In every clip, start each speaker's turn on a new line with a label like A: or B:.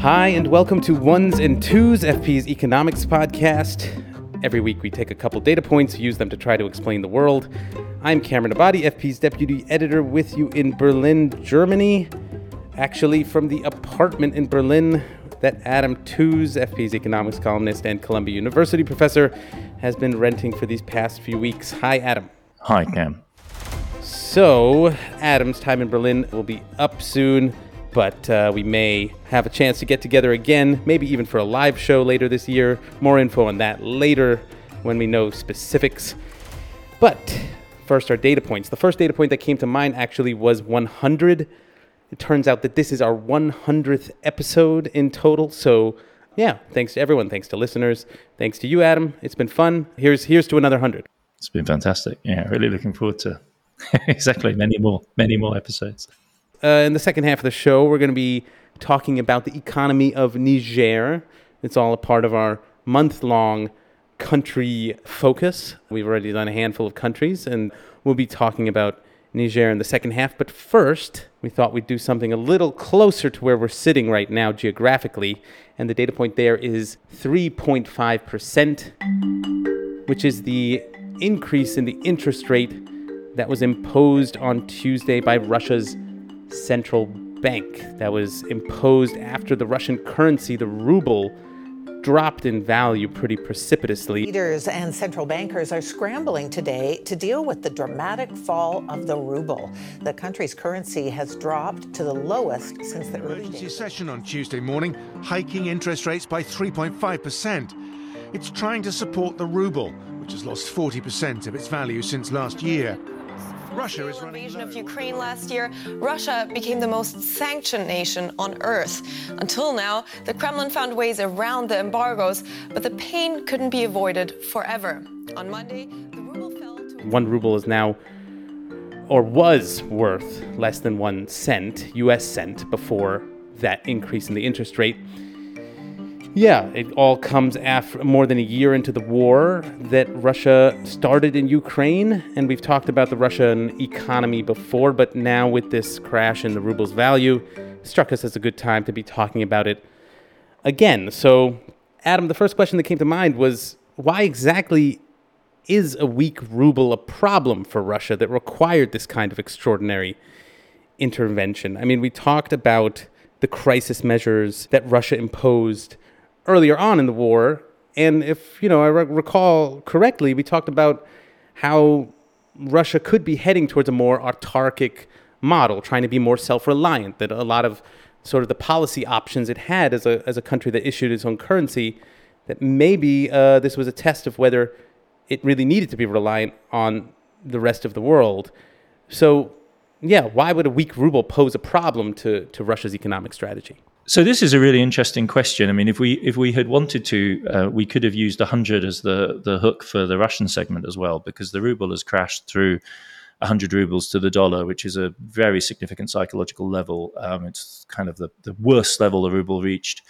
A: Hi, and welcome to Ones and Twos, FP's economics podcast. Every week we take a couple data points, use them to try to explain the world. I'm Cameron Abadi, FP's deputy editor, with you in Berlin, Germany. Actually, from the apartment in Berlin that Adam Tooze, FP's economics columnist and Columbia University professor, has been renting for these past few weeks. Hi, Adam.
B: Hi, Cam.
A: So, Adam's time in Berlin will be up soon but uh, we may have a chance to get together again, maybe even for a live show later this year. More info on that later when we know specifics. But first, our data points. The first data point that came to mind actually was 100. It turns out that this is our 100th episode in total. So, yeah, thanks to everyone. Thanks to listeners. Thanks to you, Adam. It's been fun. Here's here's to another 100.
B: It's been fantastic. Yeah, really looking forward to exactly many more, many more episodes.
A: Uh, in the second half of the show, we're going to be talking about the economy of Niger. It's all a part of our month long country focus. We've already done a handful of countries, and we'll be talking about Niger in the second half. But first, we thought we'd do something a little closer to where we're sitting right now geographically. And the data point there is 3.5%, which is the increase in the interest rate that was imposed on Tuesday by Russia's central bank that was imposed after the Russian currency, the ruble, dropped in value pretty precipitously.
C: Leaders and central bankers are scrambling today to deal with the dramatic fall of the ruble. The country's currency has dropped to the lowest since the
D: Emergency
C: days.
D: session on Tuesday morning, hiking interest rates by 3.5%. It's trying to support the ruble, which has lost 40% of its value since last year. Russia is running
E: invasion of. Ukraine last year, Russia became the most sanctioned nation on earth. Until now, the Kremlin found ways around the embargoes, but the pain couldn't be avoided forever. On Monday, the ruble fell to
A: One ruble is now, or was worth, less than one cent, US cent, before that increase in the interest rate. Yeah, it all comes after more than a year into the war that Russia started in Ukraine. And we've talked about the Russian economy before, but now with this crash in the ruble's value, struck us as a good time to be talking about it again. So, Adam, the first question that came to mind was why exactly is a weak ruble a problem for Russia that required this kind of extraordinary intervention? I mean, we talked about the crisis measures that Russia imposed earlier on in the war, and if you know I re- recall correctly, we talked about how Russia could be heading towards a more autarkic model, trying to be more self-reliant. That a lot of sort of the policy options it had as a as a country that issued its own currency, that maybe uh, this was a test of whether it really needed to be reliant on the rest of the world. So, yeah, why would a weak ruble pose a problem to, to Russia's economic strategy?
B: So this is a really interesting question. I mean, if we if we had wanted to, uh, we could have used 100 as the the hook for the Russian segment as well, because the ruble has crashed through 100 rubles to the dollar, which is a very significant psychological level. Um, it's kind of the, the worst level the ruble reached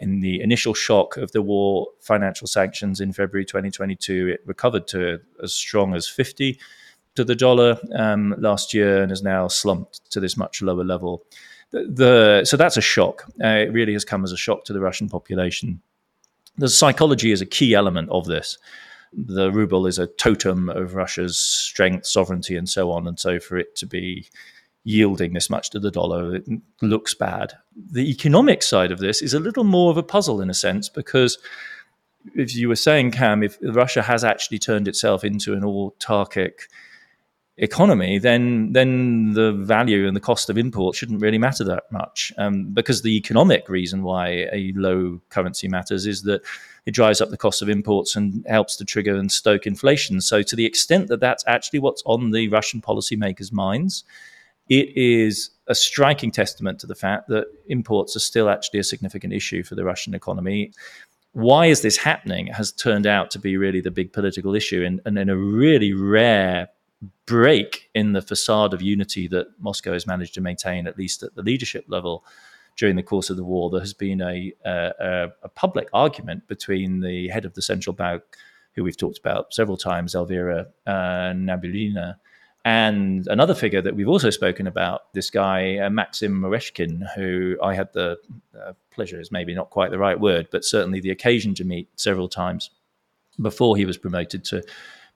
B: in the initial shock of the war financial sanctions in February 2022. It recovered to as strong as 50 to the dollar um, last year and has now slumped to this much lower level. The, so that's a shock. Uh, it really has come as a shock to the Russian population. The psychology is a key element of this. The ruble is a totem of Russia's strength, sovereignty, and so on. And so, for it to be yielding this much to the dollar, it looks bad. The economic side of this is a little more of a puzzle in a sense because, as you were saying, Cam, if Russia has actually turned itself into an autarkic economy, then then the value and the cost of import shouldn't really matter that much. Um, because the economic reason why a low currency matters is that it drives up the cost of imports and helps to trigger and stoke inflation. So, to the extent that that's actually what's on the Russian policymakers' minds, it is a striking testament to the fact that imports are still actually a significant issue for the Russian economy. Why is this happening? Has turned out to be really the big political issue, and, and in a really rare break in the facade of unity that Moscow has managed to maintain, at least at the leadership level, during the course of the war. There has been a, a, a public argument between the head of the central bank, who we've talked about several times, Elvira uh, Nabiullina, And another figure that we've also spoken about, this guy, uh, Maxim Oreshkin, who I had the uh, pleasure, is maybe not quite the right word, but certainly the occasion to meet several times before he was promoted to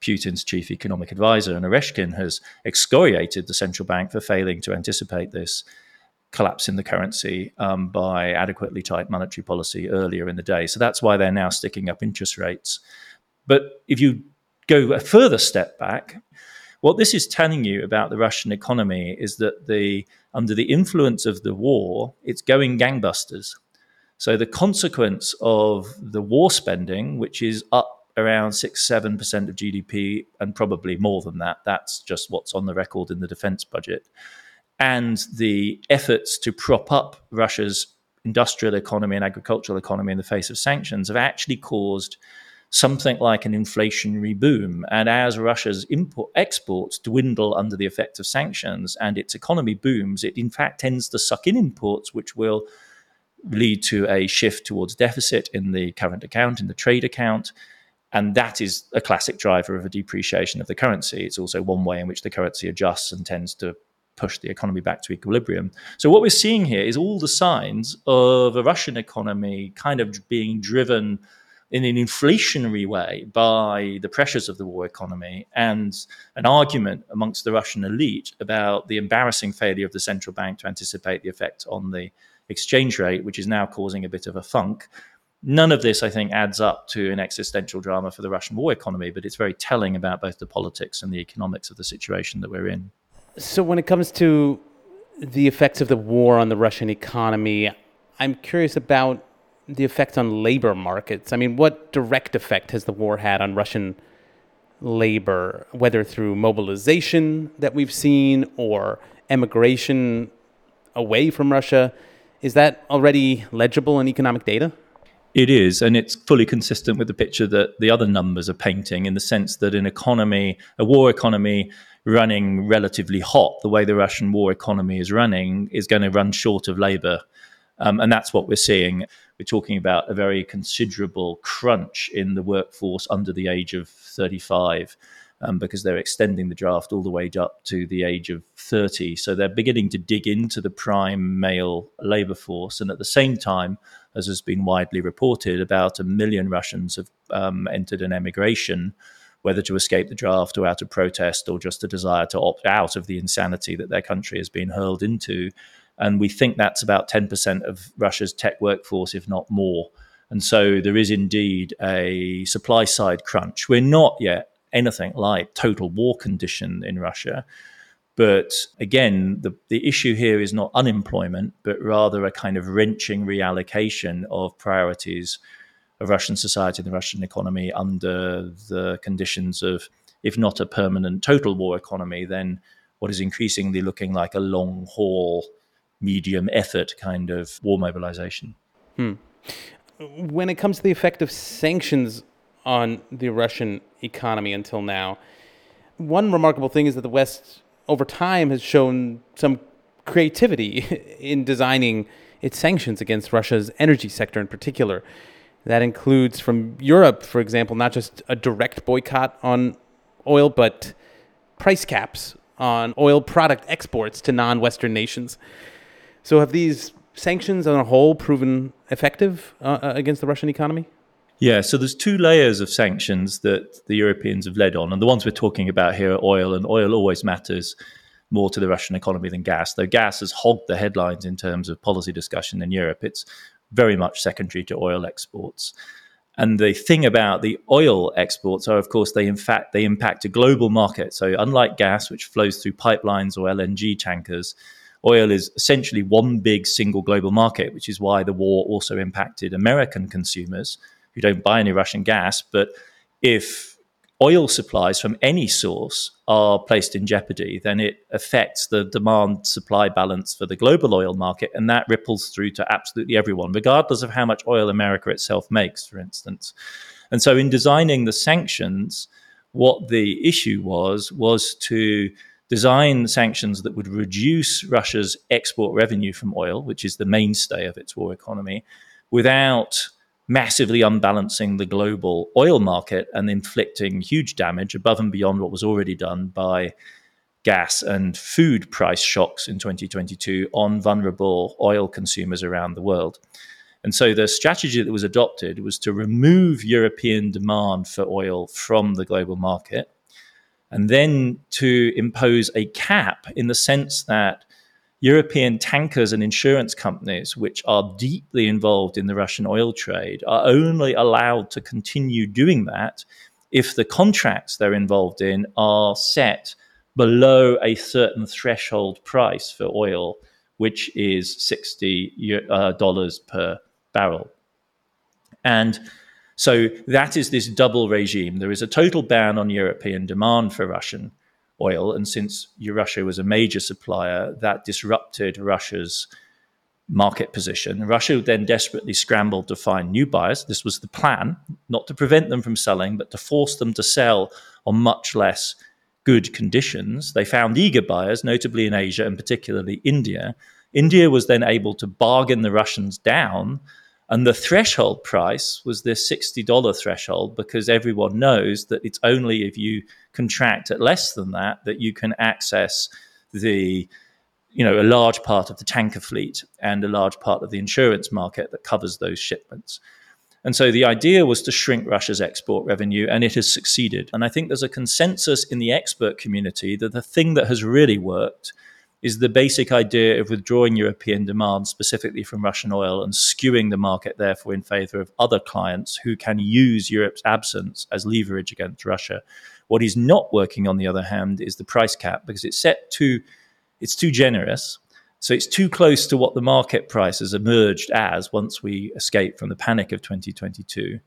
B: Putin's chief economic advisor. And Oreshkin has excoriated the central bank for failing to anticipate this collapse in the currency um, by adequately tight monetary policy earlier in the day. So that's why they're now sticking up interest rates. But if you go a further step back, what this is telling you about the Russian economy is that the under the influence of the war, it's going gangbusters. So the consequence of the war spending, which is up around six, seven percent of GDP, and probably more than that. That's just what's on the record in the defense budget. And the efforts to prop up Russia's industrial economy and agricultural economy in the face of sanctions have actually caused something like an inflationary boom. And as Russia's import exports dwindle under the effect of sanctions and its economy booms, it in fact tends to suck in imports, which will lead to a shift towards deficit in the current account, in the trade account. And that is a classic driver of a depreciation of the currency. It's also one way in which the currency adjusts and tends to push the economy back to equilibrium. So, what we're seeing here is all the signs of a Russian economy kind of being driven in an inflationary way by the pressures of the war economy and an argument amongst the Russian elite about the embarrassing failure of the central bank to anticipate the effect on the exchange rate, which is now causing a bit of a funk. None of this, I think, adds up to an existential drama for the Russian war economy, but it's very telling about both the politics and the economics of the situation that we're in.
A: So, when it comes to the effects of the war on the Russian economy, I'm curious about the effect on labor markets. I mean, what direct effect has the war had on Russian labor, whether through mobilization that we've seen or emigration away from Russia? Is that already legible in economic data?
B: It is, and it's fully consistent with the picture that the other numbers are painting in the sense that an economy, a war economy running relatively hot, the way the Russian war economy is running, is going to run short of labor. Um, and that's what we're seeing. We're talking about a very considerable crunch in the workforce under the age of 35 um, because they're extending the draft all the way up to the age of 30. So they're beginning to dig into the prime male labor force. And at the same time, as has been widely reported, about a million Russians have um, entered an emigration whether to escape the draft or out of protest or just a desire to opt out of the insanity that their country has been hurled into. And we think that's about 10% of Russia's tech workforce, if not more. And so there is indeed a supply side crunch. We're not yet anything like total war condition in Russia. But again, the, the issue here is not unemployment, but rather a kind of wrenching reallocation of priorities of Russian society and the Russian economy under the conditions of, if not a permanent total war economy, then what is increasingly looking like a long haul, medium effort kind of war mobilization.
A: Hmm. When it comes to the effect of sanctions on the Russian economy until now, one remarkable thing is that the West, over time, has shown some creativity in designing its sanctions against Russia's energy sector in particular. That includes from Europe, for example, not just a direct boycott on oil, but price caps on oil product exports to non Western nations. So, have these sanctions on a whole proven effective uh, uh, against the Russian economy?
B: Yeah, so there's two layers of sanctions that the Europeans have led on, and the ones we're talking about here are oil, and oil always matters more to the Russian economy than gas. Though gas has hogged the headlines in terms of policy discussion in Europe, it's very much secondary to oil exports. And the thing about the oil exports are, of course, they in fact they impact a global market. So unlike gas, which flows through pipelines or LNG tankers, oil is essentially one big single global market, which is why the war also impacted American consumers who don't buy any Russian gas. But if oil supplies from any source are placed in jeopardy, then it affects the demand supply balance for the global oil market, and that ripples through to absolutely everyone, regardless of how much oil America itself makes, for instance. And so, in designing the sanctions, what the issue was was to design sanctions that would reduce Russia's export revenue from oil, which is the mainstay of its war economy, without massively unbalancing the global oil market and inflicting huge damage above and beyond what was already done by gas and food price shocks in 2022 on vulnerable oil consumers around the world. And so the strategy that was adopted was to remove European demand for oil from the global market and then to impose a cap in the sense that European tankers and insurance companies, which are deeply involved in the Russian oil trade, are only allowed to continue doing that if the contracts they're involved in are set below a certain threshold price for oil, which is $60 uh, per barrel. And so that is this double regime. There is a total ban on European demand for Russian oil. And since Russia was a major supplier, that disrupted Russia's market position. Russia then desperately scrambled to find new buyers. This was the plan, not to prevent them from selling, but to force them to sell on much less good conditions. They found eager buyers, notably in Asia and particularly India. India was then able to bargain the Russians down and the threshold price was this $60 threshold because everyone knows that it's only if you contract at less than that that you can access the you know a large part of the tanker fleet and a large part of the insurance market that covers those shipments. And so the idea was to shrink Russia's export revenue, and it has succeeded. And I think there's a consensus in the expert community that the thing that has really worked is the basic idea of withdrawing European demand specifically from Russian oil and skewing the market, therefore, in favor of other clients who can use Europe's absence as leverage against Russia. What is not working, on the other hand, is the price cap because it's set too, it's too generous. So it's too close to what the market price has emerged as once we escape from the panic of 2022.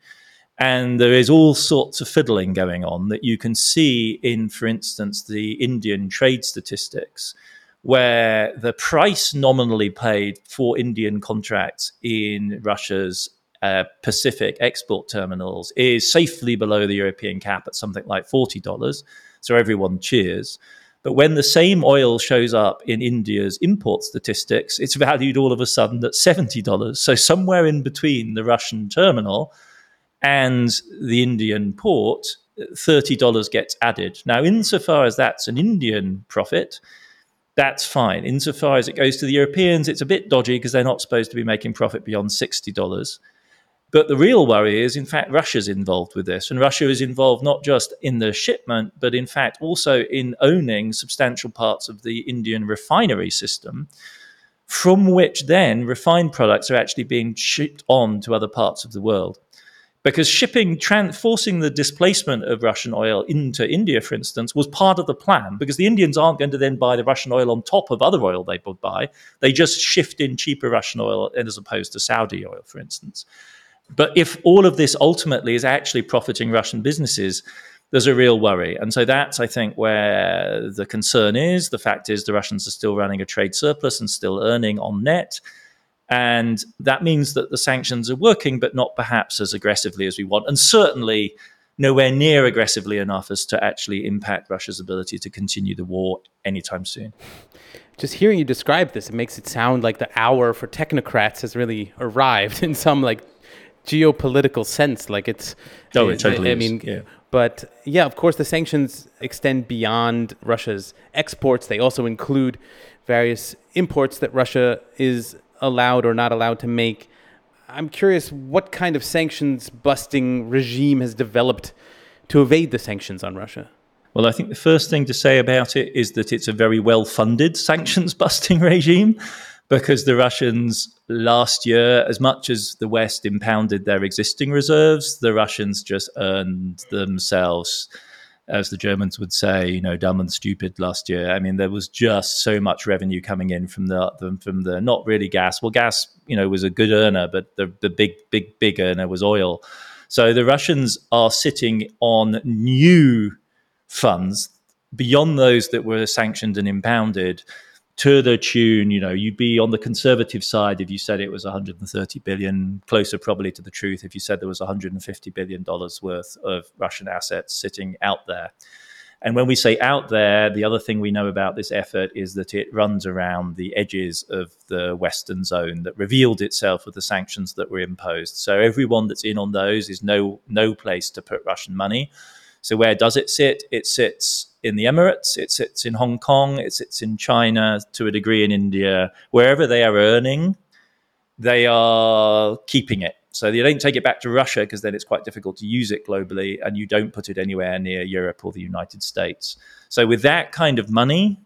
B: And there is all sorts of fiddling going on that you can see in, for instance, the Indian trade statistics where the price nominally paid for Indian contracts in Russia's uh, Pacific export terminals is safely below the European cap at something like $40. So everyone cheers. But when the same oil shows up in India's import statistics, it's valued all of a sudden at $70. So somewhere in between the Russian terminal and the Indian port, $30 gets added. Now, insofar as that's an Indian profit, that's fine. Insofar as it goes to the Europeans, it's a bit dodgy because they're not supposed to be making profit beyond $60. But the real worry is, in fact, Russia's involved with this. And Russia is involved not just in the shipment, but in fact also in owning substantial parts of the Indian refinery system, from which then refined products are actually being shipped on to other parts of the world because shipping, forcing the displacement of Russian oil into India, for instance, was part of the plan. Because the Indians aren't going to then buy the Russian oil on top of other oil they would buy; they just shift in cheaper Russian oil as opposed to Saudi oil, for instance. But if all of this ultimately is actually profiting Russian businesses, there's a real worry. And so that's, I think, where the concern is. The fact is, the Russians are still running a trade surplus and still earning on net. And that means that the sanctions are working, but not perhaps as aggressively as we want. And certainly nowhere near aggressively enough as to actually impact Russia's ability to continue the war anytime soon.
A: Just hearing you describe this, it makes it sound like the hour for technocrats has really arrived in some like geopolitical sense. Like it's.
B: Oh, it totally
A: I,
B: I
A: mean,
B: yeah.
A: but yeah, of course, the sanctions extend beyond Russia's exports. They also include various imports that Russia is allowed or not allowed to make. I'm curious what kind of sanctions busting regime has developed to evade the sanctions on Russia.
B: Well, I think the first thing to say about it is that it's a very well funded sanctions busting regime because the Russians last year, as much as the West impounded their existing reserves, the Russians just earned themselves as the Germans would say, you know, dumb and stupid last year. I mean, there was just so much revenue coming in from the, from the not really gas. Well, gas, you know, was a good earner, but the the big big big earner was oil. So the Russians are sitting on new funds beyond those that were sanctioned and impounded to the tune, you know, you'd be on the conservative side if you said it was 130 billion, closer probably to the truth if you said there was 150 billion dollars worth of Russian assets sitting out there. And when we say out there, the other thing we know about this effort is that it runs around the edges of the Western zone that revealed itself with the sanctions that were imposed. So everyone that's in on those is no no place to put Russian money. So where does it sit? It sits in the Emirates, it sits in Hong Kong, it sits in China, to a degree in India. Wherever they are earning, they are keeping it. So you don't take it back to Russia because then it's quite difficult to use it globally, and you don't put it anywhere near Europe or the United States. So with that kind of money,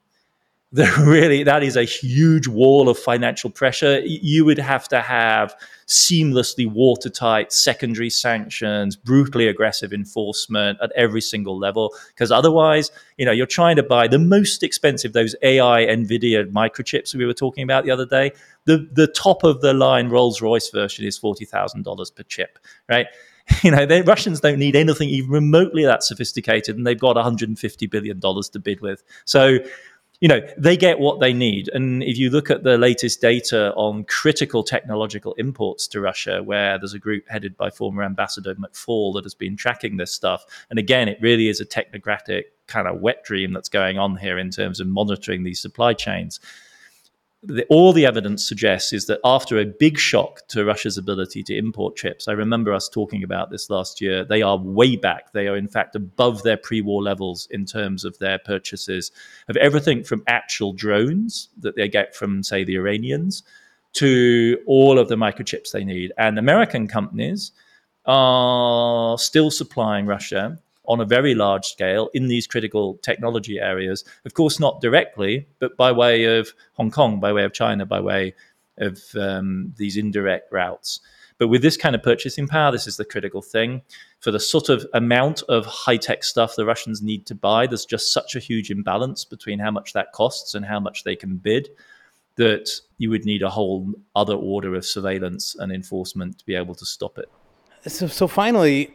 B: really that is a huge wall of financial pressure. You would have to have seamlessly watertight secondary sanctions, brutally aggressive enforcement at every single level. Because otherwise, you know, you're trying to buy the most expensive those AI NVIDIA microchips we were talking about the other day. The the top of the line Rolls Royce version is forty thousand dollars per chip, right? You know, the Russians don't need anything even remotely that sophisticated, and they've got 150 billion dollars to bid with. So you know, they get what they need. And if you look at the latest data on critical technological imports to Russia, where there's a group headed by former Ambassador McFaul that has been tracking this stuff. And again, it really is a technocratic kind of wet dream that's going on here in terms of monitoring these supply chains the, all the evidence suggests is that after a big shock to Russia's ability to import chips, I remember us talking about this last year, they are way back. They are, in fact, above their pre war levels in terms of their purchases of everything from actual drones that they get from, say, the Iranians to all of the microchips they need. And American companies are still supplying Russia on a very large scale in these critical technology areas. Of course, not directly, but by way of Hong Kong, by way of China, by way of um, these indirect routes. But with this kind of purchasing power, this is the critical thing. For the sort of amount of high tech stuff the Russians need to buy, there's just such a huge imbalance between how much that costs and how much they can bid that you would need a whole other order of surveillance and enforcement to be able to stop it.
A: So, so finally,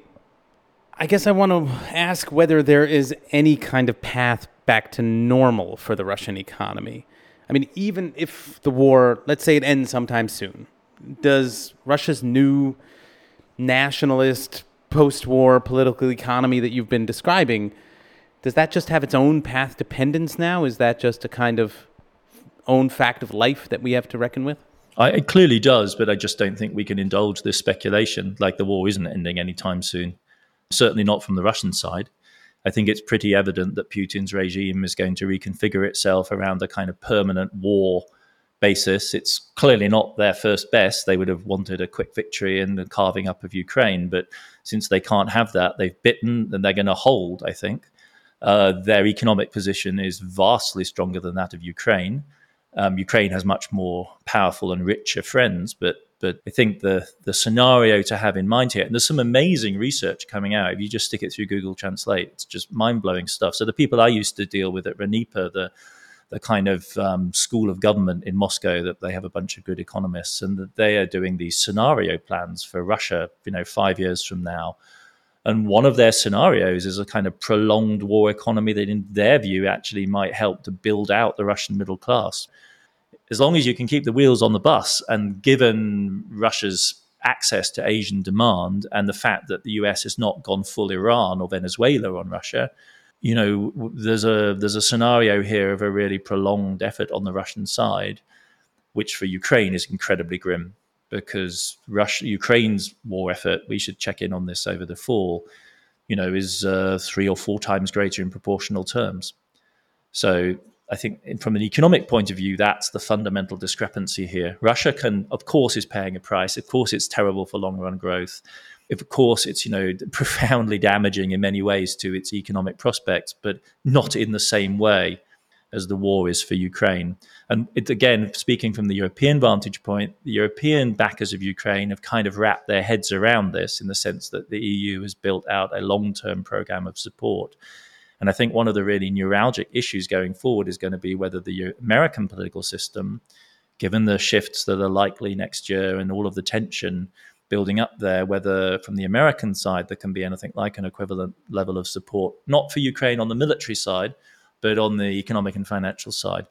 A: I guess I want to ask whether there is any kind of path back to normal for the Russian economy. I mean, even if the war, let's say it ends sometime soon, does Russia's new nationalist post-war political economy that you've been describing does that just have its own path dependence now? Is that just a kind of own fact of life that we have to reckon with?
B: I, it clearly does but i just don't think we can indulge this speculation like the war isn't ending anytime soon certainly not from the Russian side. I think it's pretty evident that Putin's regime is going to reconfigure itself around a kind of permanent war basis. It's clearly not their first best. They would have wanted a quick victory in the carving up of Ukraine, but since they can't have that, they've bitten and they're going to hold, I think. Uh, their economic position is vastly stronger than that of Ukraine. Um, Ukraine has much more powerful and richer friends, but but I think the the scenario to have in mind here, and there's some amazing research coming out. If you just stick it through Google Translate, it's just mind blowing stuff. So the people I used to deal with at RANEPA, the the kind of um, school of government in Moscow, that they have a bunch of good economists, and that they are doing these scenario plans for Russia. You know, five years from now. And one of their scenarios is a kind of prolonged war economy that, in their view, actually might help to build out the Russian middle class as long as you can keep the wheels on the bus, and given Russia's access to Asian demand and the fact that the US has not gone full Iran or Venezuela on Russia, you know, there's a there's a scenario here of a really prolonged effort on the Russian side, which for Ukraine is incredibly grim because Russia Ukraine's war effort. We should check in on this over the fall. You know, is uh, three or four times greater in proportional terms. So I think from an economic point of view, that's the fundamental discrepancy here. Russia can, of course, is paying a price. Of course, it's terrible for long run growth. Of course, it's you know profoundly damaging in many ways to its economic prospects, but not in the same way as the war is for Ukraine. And it, again, speaking from the European vantage point, the European backers of Ukraine have kind of wrapped their heads around this in the sense that the EU has built out a long term program of support. And I think one of the really neuralgic issues going forward is going to be whether the American political system, given the shifts that are likely next year and all of the tension building up there, whether from the American side there can be anything like an equivalent level of support, not for Ukraine on the military side, but on the economic and financial side.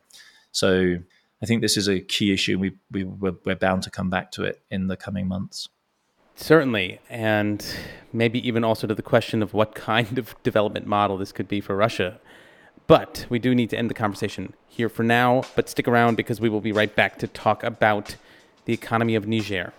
B: So I think this is a key issue. We, we, we're, we're bound to come back to it in the coming months.
A: Certainly, and maybe even also to the question of what kind of development model this could be for Russia. But we do need to end the conversation here for now, but stick around because we will be right back to talk about the economy of Niger.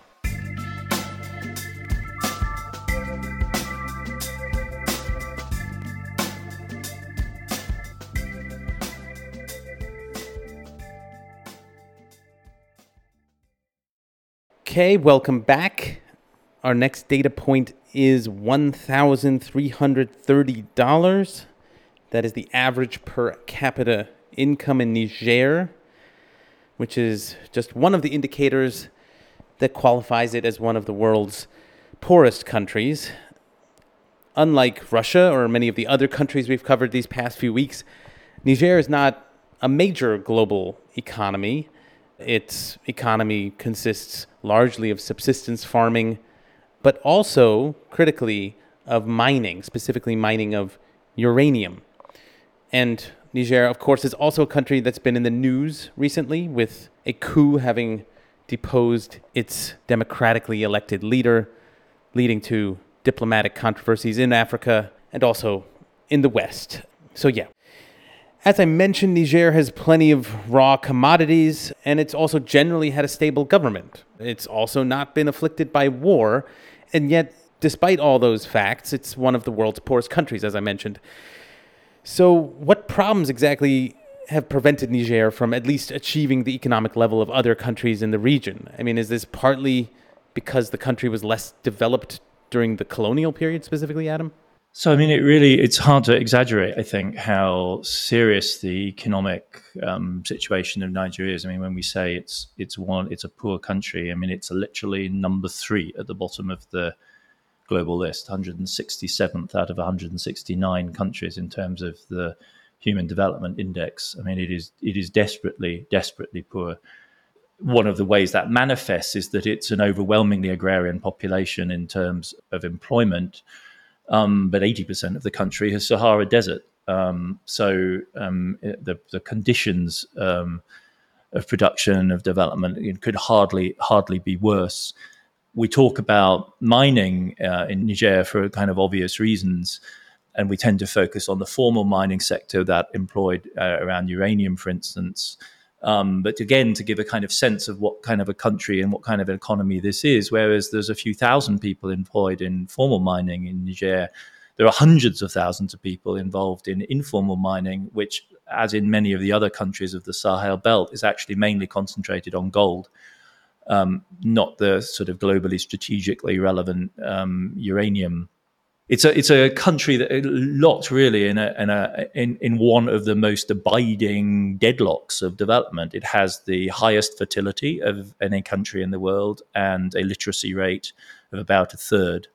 A: Okay, welcome back. Our next data point is $1,330. That is the average per capita income in Niger, which is just one of the indicators that qualifies it as one of the world's poorest countries. Unlike Russia or many of the other countries we've covered these past few weeks, Niger is not a major global economy. Its economy consists largely of subsistence farming, but also, critically, of mining, specifically mining of uranium. And Niger, of course, is also a country that's been in the news recently with a coup having deposed its democratically elected leader, leading to diplomatic controversies in Africa and also in the West. So, yeah. As I mentioned, Niger has plenty of raw commodities, and it's also generally had a stable government. It's also not been afflicted by war, and yet, despite all those facts, it's one of the world's poorest countries, as I mentioned. So, what problems exactly have prevented Niger from at least achieving the economic level of other countries in the region? I mean, is this partly because the country was less developed during the colonial period, specifically, Adam?
B: So, I mean, it really, it's hard to exaggerate, I think, how serious the economic um, situation of Nigeria is. I mean, when we say it's, it's one, it's a poor country, I mean, it's literally number three at the bottom of the global list, 167th out of 169 countries in terms of the Human Development Index. I mean, it is it is desperately, desperately poor. One of the ways that manifests is that it's an overwhelmingly agrarian population in terms of employment, um, but 80% of the country has Sahara Desert. Um, so um, the the conditions um, of production of development could hardly hardly be worse we talk about mining uh, in Niger for kind of obvious reasons, and we tend to focus on the formal mining sector that employed uh, around uranium, for instance. Um, but again, to give a kind of sense of what kind of a country and what kind of an economy this is, whereas there's a few thousand people employed in formal mining in Niger, there are hundreds of thousands of people involved in informal mining, which, as in many of the other countries of the Sahel belt, is actually mainly concentrated on gold um, not the sort of globally strategically relevant um, uranium. It's a it's a country that uh, locked really in a, in a in in one of the most abiding deadlocks of development. It has the highest fertility of any country in the world and a literacy rate of about a third.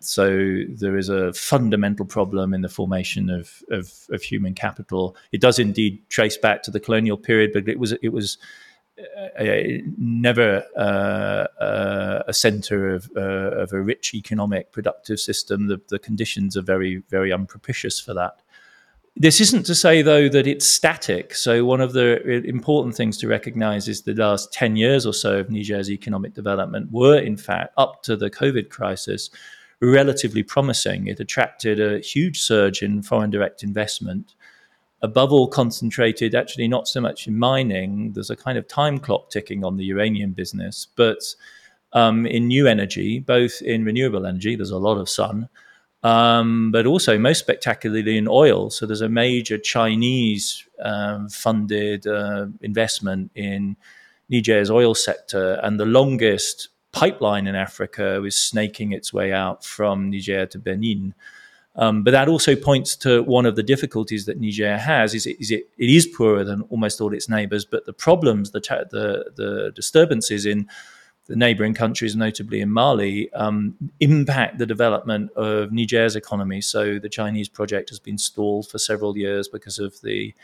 B: So there is a fundamental problem in the formation of, of, of human capital. It does indeed trace back to the colonial period, but it was it was uh, never uh, uh, a center of, uh, of a rich economic productive system. The, the conditions are very, very unpropitious for that. This isn't to say, though, that it's static. So, one of the important things to recognize is the last 10 years or so of Niger's economic development were, in fact, up to the COVID crisis, relatively promising. It attracted a huge surge in foreign direct investment above all concentrated actually not so much in mining. There's a kind of time clock ticking on the uranium business, but um, in new energy, both in renewable energy, there's a lot of sun, um, but also most spectacularly in oil. So there's a major Chinese um, funded uh, investment in Niger's oil sector, and the longest pipeline in Africa is snaking its way out from Niger to Benin. Um, but that also points to one of the difficulties that Niger has is, it, is it, it is poorer than almost all its neighbors, but the problems, the, the, the disturbances in the neighboring countries, notably in Mali, um, impact the development of Niger's economy. So the Chinese project has been stalled for several years because of the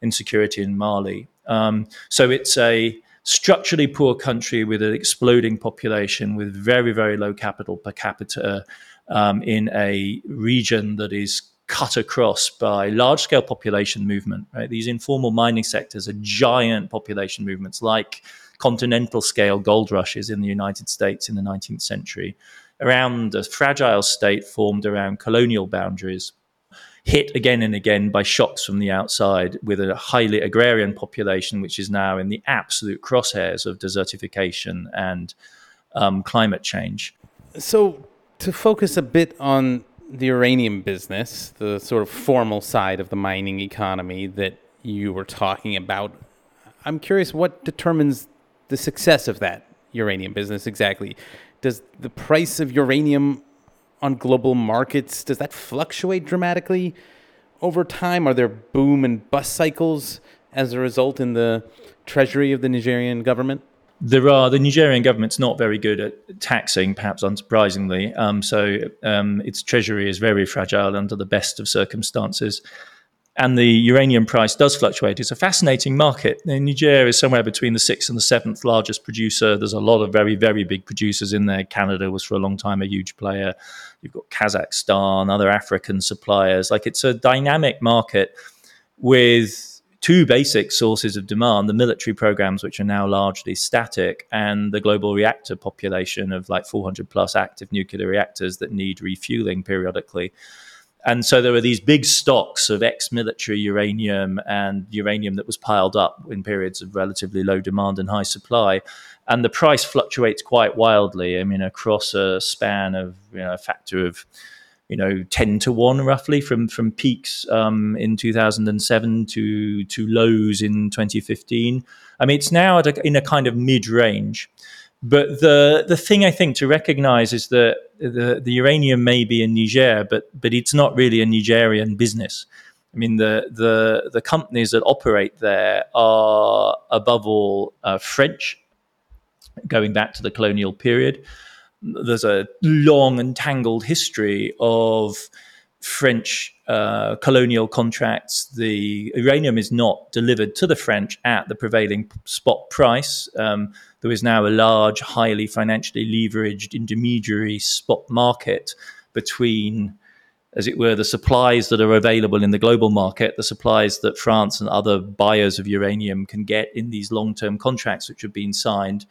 B: insecurity in Mali. Um, so it's a structurally poor country with an exploding population, with very, very low capital per capita um, in a region that is cut across by large scale population movement. Right? These informal mining sectors are giant population movements like continental scale gold rushes in the United States in the 19th century around a fragile state formed around colonial boundaries hit again and again by shocks from the outside with a highly agrarian population which is now in the absolute crosshairs of desertification and um, climate change
A: so to focus a bit on the uranium business, the sort of formal side of the mining economy that you were talking about, I'm curious what determines the success of that uranium business exactly? Does the price of uranium on global markets does that fluctuate dramatically over time? Are there boom and bust cycles as a result in the treasury of the Nigerian government?
B: There are the Nigerian government's not very good at taxing, perhaps unsurprisingly. Um, so um, its treasury is very fragile under the best of circumstances and the uranium price does fluctuate. It's a fascinating market. Niger is somewhere between the sixth and the seventh largest producer. There's a lot of very, very big producers in there. Canada was for a long time a huge player. You've got Kazakhstan, other African suppliers. Like it's a dynamic market with two basic sources of demand the military programs, which are now largely static, and the global reactor population of like 400 plus active nuclear reactors that need refueling periodically. And so there were these big stocks of ex military uranium and uranium that was piled up in periods of relatively low demand and high supply. And the price fluctuates quite wildly. I mean, across a span of you know, a factor of you know 10 to 1 roughly from from peaks um, in 2007 to to lows in 2015 i mean it's now a, in a kind of mid range but the the thing I think to recognize is that the, the uranium may be in Niger, but but it's not really a Nigerian business. I mean, the the the companies that operate there are above all uh, French, going back to the colonial period. There's a long and tangled history of French uh, colonial contracts. The uranium is not delivered to the French at the prevailing spot price. Um, there is now a large, highly financially leveraged intermediary spot market between, as it were, the supplies that are available in the global market, the supplies that France and other buyers of uranium can get in these long term contracts which have been signed.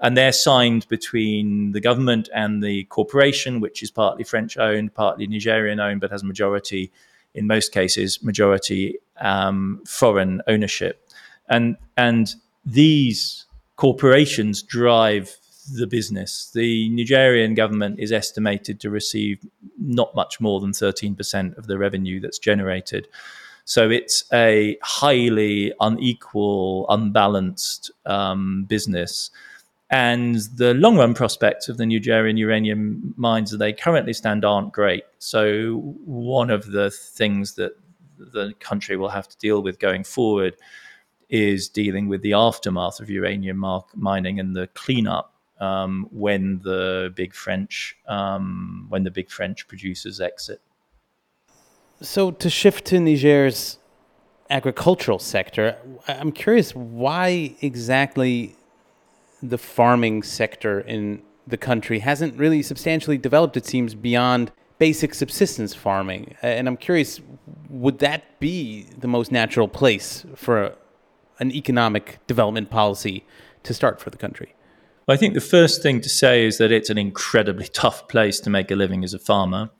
B: And they're signed between the government and the corporation, which is partly French owned, partly Nigerian owned, but has majority, in most cases, majority um, foreign ownership. And, and these corporations drive the business. The Nigerian government is estimated to receive not much more than 13% of the revenue that's generated. So it's a highly unequal, unbalanced um, business. And the long run prospects of the Nigerian uranium mines as they currently stand aren't great. So, one of the things that the country will have to deal with going forward is dealing with the aftermath of uranium mining and the cleanup um, when the big French um, when the big French producers exit.
A: So to shift to Niger's agricultural sector, I'm curious why exactly the farming sector in the country hasn't really substantially developed. It seems beyond basic subsistence farming, and I'm curious, would that be the most natural place for an economic development policy to start for the country?
B: I think the first thing to say is that it's an incredibly tough place to make a living as a farmer.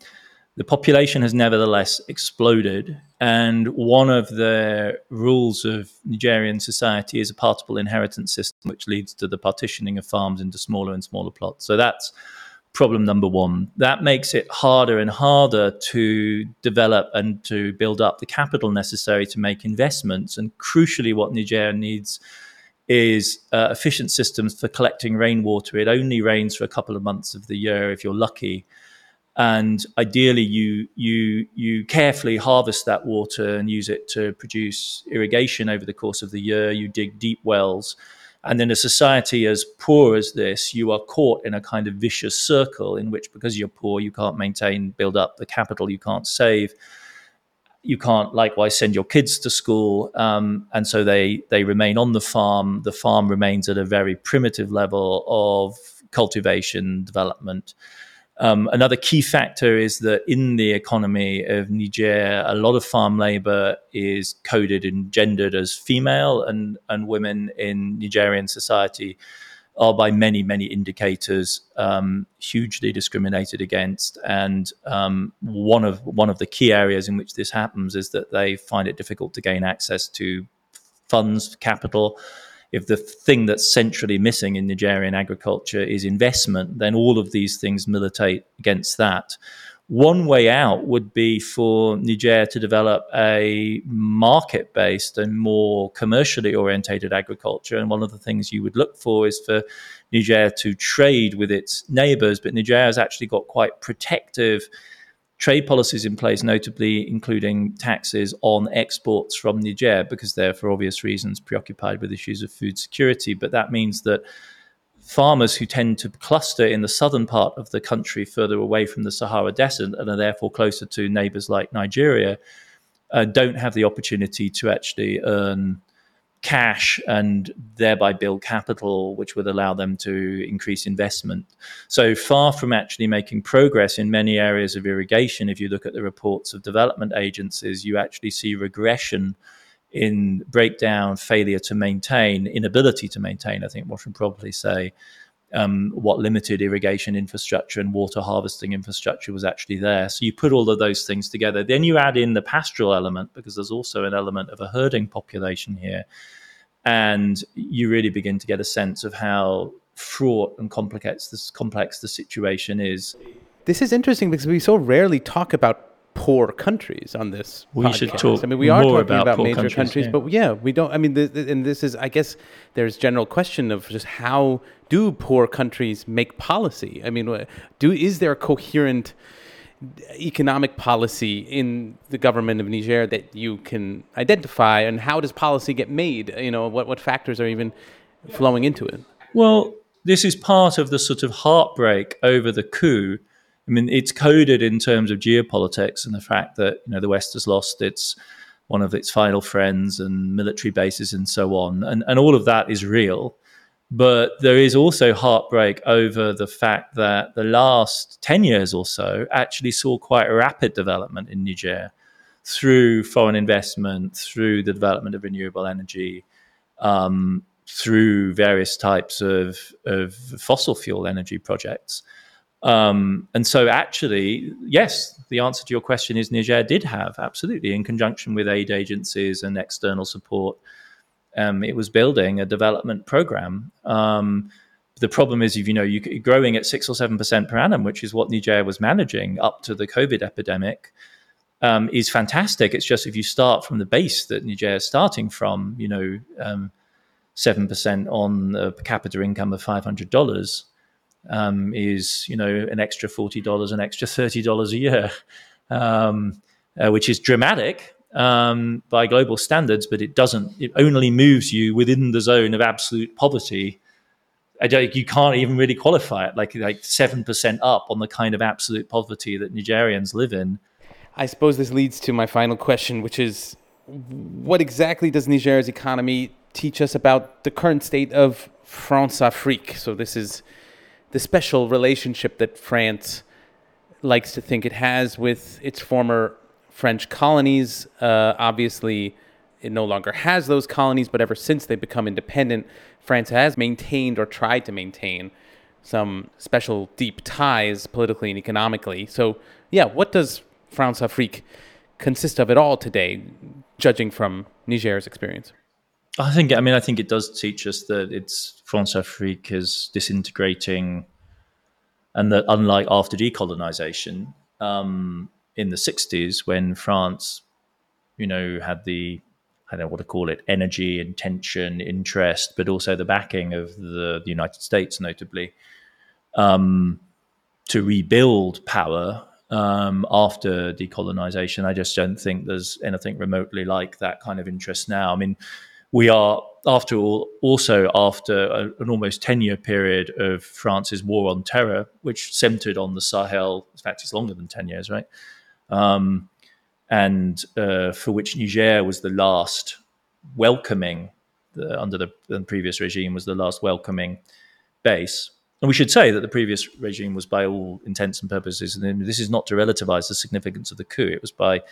B: The population has nevertheless exploded, and one of the rules of Nigerian society is a partible inheritance system, which leads to the partitioning of farms into smaller and smaller plots. So that's problem number one. That makes it harder and harder to develop and to build up the capital necessary to make investments. And crucially, what Niger needs is uh, efficient systems for collecting rainwater. It only rains for a couple of months of the year if you're lucky. And ideally, you you you carefully harvest that water and use it to produce irrigation over the course of the year. You dig deep wells and in a society as poor as this, you are caught in a kind of vicious circle in which, because you're poor, you can't maintain, build up the capital, you can't save. You can't likewise send your kids to school, um, and so they they remain on the farm. The farm remains at a very primitive level of cultivation development. Um, another key factor is that in the economy of Niger, a lot of farm labor is coded and gendered as female, and, and women in Nigerian society are, by many, many indicators, um, hugely discriminated against. And um, one of one of the key areas in which this happens is that they find it difficult to gain access to funds, capital, if the thing that's centrally missing in Nigerian agriculture is investment, then all of these things militate against that. One way out would be for Niger to develop a market based and more commercially orientated agriculture. And one of the things you would look for is for Niger to trade with its neighbors, but Niger has actually got quite protective trade policies in place, notably including taxes on exports from Niger, because they're, for obvious reasons, preoccupied with issues of food security. But that means that farmers who tend to cluster in the southern part of the country, further away from the Sahara Desert, and are therefore closer to neighbors like Nigeria, uh, don't have the opportunity to actually earn cash and thereby build capital, which would allow them to increase investment. So far from actually making progress in many areas of irrigation, if you look at the reports of development agencies, you actually see regression in breakdown, failure to maintain, inability to maintain, I think one should probably say, um, what limited irrigation infrastructure and water harvesting infrastructure was actually there. So you put all of those things together. Then you add in the pastoral element because there's also an element of a herding population here. And you really begin to get a sense of how fraught and complex this complex the situation is.
A: This is interesting because we so rarely talk about poor countries on this.
B: We
A: podcast.
B: should talk.
A: I mean, we are talking
B: about,
A: about, major
B: countries,
A: countries,
B: yeah.
A: but yeah, we don't. I mean, and this is, I guess, there's general question of just how do poor countries make policy? I mean, do is there a coherent economic policy in the government of Niger that you can identify, and how does policy get made? You know, what what factors are even flowing into it?
B: Well, this is part of the sort of heartbreak over the coup. I mean, it's coded in terms of geopolitics and the fact that you know the West has lost its one of its final friends and military bases and so on, and and all of that is real. But there is also heartbreak over the fact that the last 10 years or so actually saw quite rapid development in Niger through foreign investment, through the development of renewable energy, um, through various types of, of fossil fuel energy projects. Um, and so, actually, yes, the answer to your question is Niger did have, absolutely, in conjunction with aid agencies and external support, um, it was building a development program. Um, the problem is, if you know, you're growing at six or seven percent per annum, which is what Niger was managing up to the COVID epidemic, um, is fantastic. It's just if you start from the base that Niger is starting from, you know, um, seven percent on a per capita income of five hundred dollars um, is, you know, an extra forty dollars, an extra thirty dollars a year, um, uh, which is dramatic um, by global standards, but it doesn't. It only moves you within the zone of absolute poverty. You can't even really qualify it like like seven percent up on the kind of absolute poverty that Nigerians live in.
A: I suppose this leads to my final question, which is what exactly does Niger's economy teach us about the current state of Françafrique? So, this is the special relationship that France likes to think it has with its former French colonies. Uh, obviously, it no longer has those colonies, but ever since they've become independent, France has maintained or tried to maintain some special deep ties politically and economically. So, yeah, what does Françafrique consist of at all today, judging from Niger's experience?
B: I think, I mean, I think it does teach us that it's Françafrique is disintegrating, and that unlike after decolonization um, in the 60s, when France, you know, had the I don't know what to call it, energy, intention, interest, but also the backing of the, the United States, notably, um, to rebuild power um, after decolonization. I just don't think there's anything remotely like that kind of interest now. I mean, we are, after all, also after a, an almost 10 year period of France's war on terror, which centered on the Sahel. In fact, it's longer than 10 years, right? Um, and uh, for which Niger was the last welcoming, the, under the, the, previous regime, was the last welcoming base. And we should say that the previous regime was, by all intents and purposes, and this is not to relativize the significance of the coup. It was by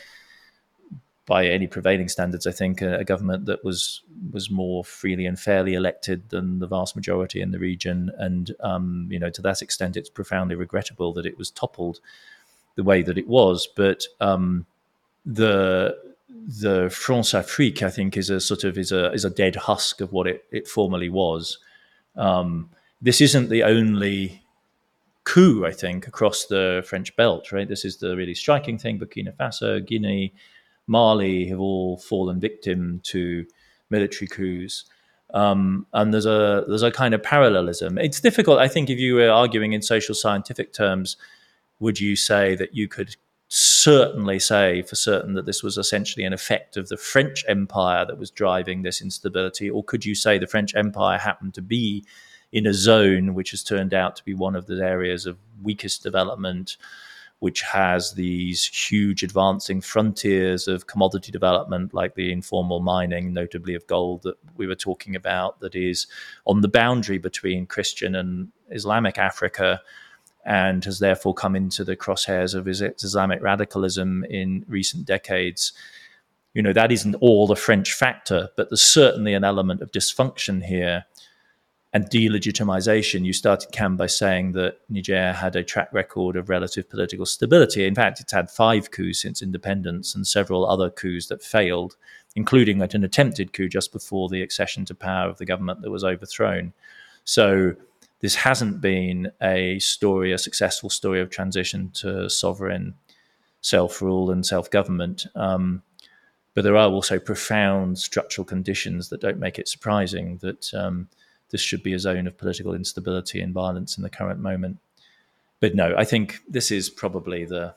B: by any prevailing standards, I think, a, a, government that was was more freely and fairly elected than the vast majority in the region, and um, you know, to that extent, it's profoundly regrettable that it was toppled the way that it was. But um, the the Françafrique, I think, is a sort of is a is a dead husk of what it, it formerly was. Um, this isn't the only coup, I think, across the French belt, right? This is the really striking thing. Burkina Faso, Guinea, Mali have all fallen victim to military coups. Um, and there's a there's a kind of parallelism. It's difficult, I think, if you were arguing in social scientific terms, would you say that you could certainly say for certain that this was essentially an effect of the French Empire that was driving this instability, or could you say the French Empire happened to be in a zone which has turned out to be one of the areas of weakest development? Which has these huge advancing frontiers of commodity development, like the informal mining, notably of gold, that we were talking about, that is on the boundary between Christian and Islamic Africa, and has therefore come into the crosshairs of Islamic radicalism in recent decades. You know, that isn't all the French factor, but there's certainly an element of dysfunction here and delegitimization, you started Cam by saying that Niger had a track record of relative political stability. In fact, it's had five coups since independence and several other coups that failed, including an attempted coup just before the accession to power of the government that was overthrown. So this hasn't been a story, a successful story of transition to sovereign self rule and self government. Um, but there are also profound structural conditions that don't make it surprising that. Um, this should be a zone of political instability and violence in the current moment. But no, I think this is probably the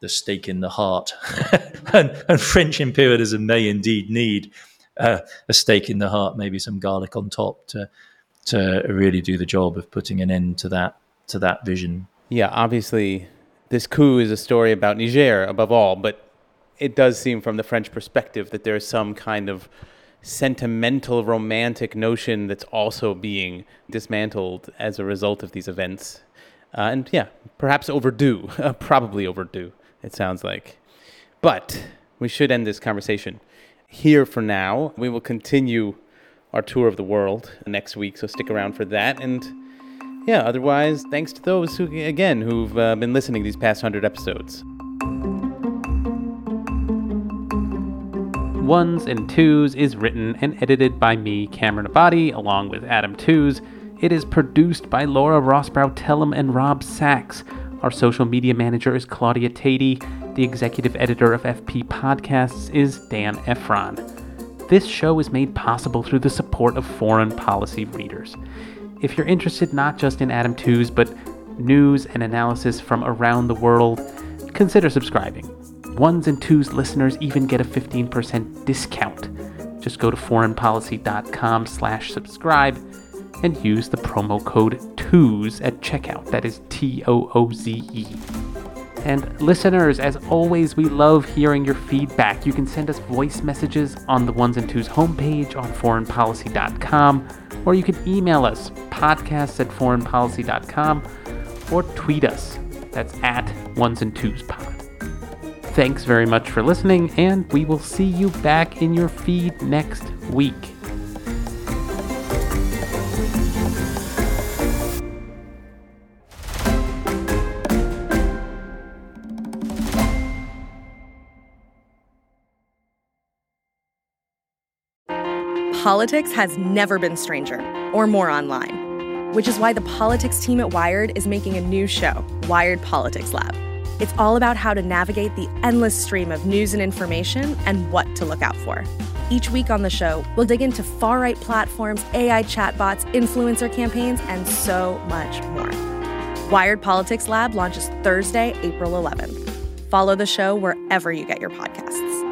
B: the stake in the heart, and, and, French imperialism may indeed need uh, a stake in the heart, maybe some garlic on top to to really do the job of putting an end to that to that vision.
A: Yeah, obviously, this coup is a story about Niger above all, but it does seem from the French perspective that there's some kind of sentimental, romantic notion that's also being dismantled as a result of these events. Uh, and yeah, perhaps overdue, uh, probably overdue, it sounds like. But we should end this conversation here for now. We will continue our tour of the world next week, so stick around for that. And yeah, otherwise, thanks to those who, again, who've uh, been listening these past hundred episodes. Ones and Tooze is written and edited by me, Cameron Abadi, along with Adam Tooze. It is produced by Laura Rosbrow Tellem and Rob Sachs. Our social media manager is Claudia Tatey. The executive editor of FP Podcasts is Dan Ephron. This show is made possible through the support of foreign policy readers. If you're interested not just in Adam Tooze, but news and analysis from around the world, consider subscribing. Ones and Tooze listeners even get a 15% discount. Just go to foreignpolicy.com slash subscribe and use the promo code TOOZE at checkout. That is T O O Z E. And listeners, as always, we love hearing your feedback. You can send us voice messages on the Ones and Tooze homepage on foreignpolicy.com, or you can email us podcasts at foreignpolicy.com or tweet us. That's at Ones and Tooze Pod. Thanks very much for listening, and we will see you back in your feed next week.
F: Politics has never been stranger or more online, which is why the politics team at Wired is making a new show, Wired Politics Lab. It's all about how to navigate the endless stream of news and information and what to look out for. Each week on the show, we'll dig into far right platforms, AI chatbots, influencer campaigns, and so much more. Wired Politics Lab launches Thursday, April 11th. Follow the show wherever you get your podcasts.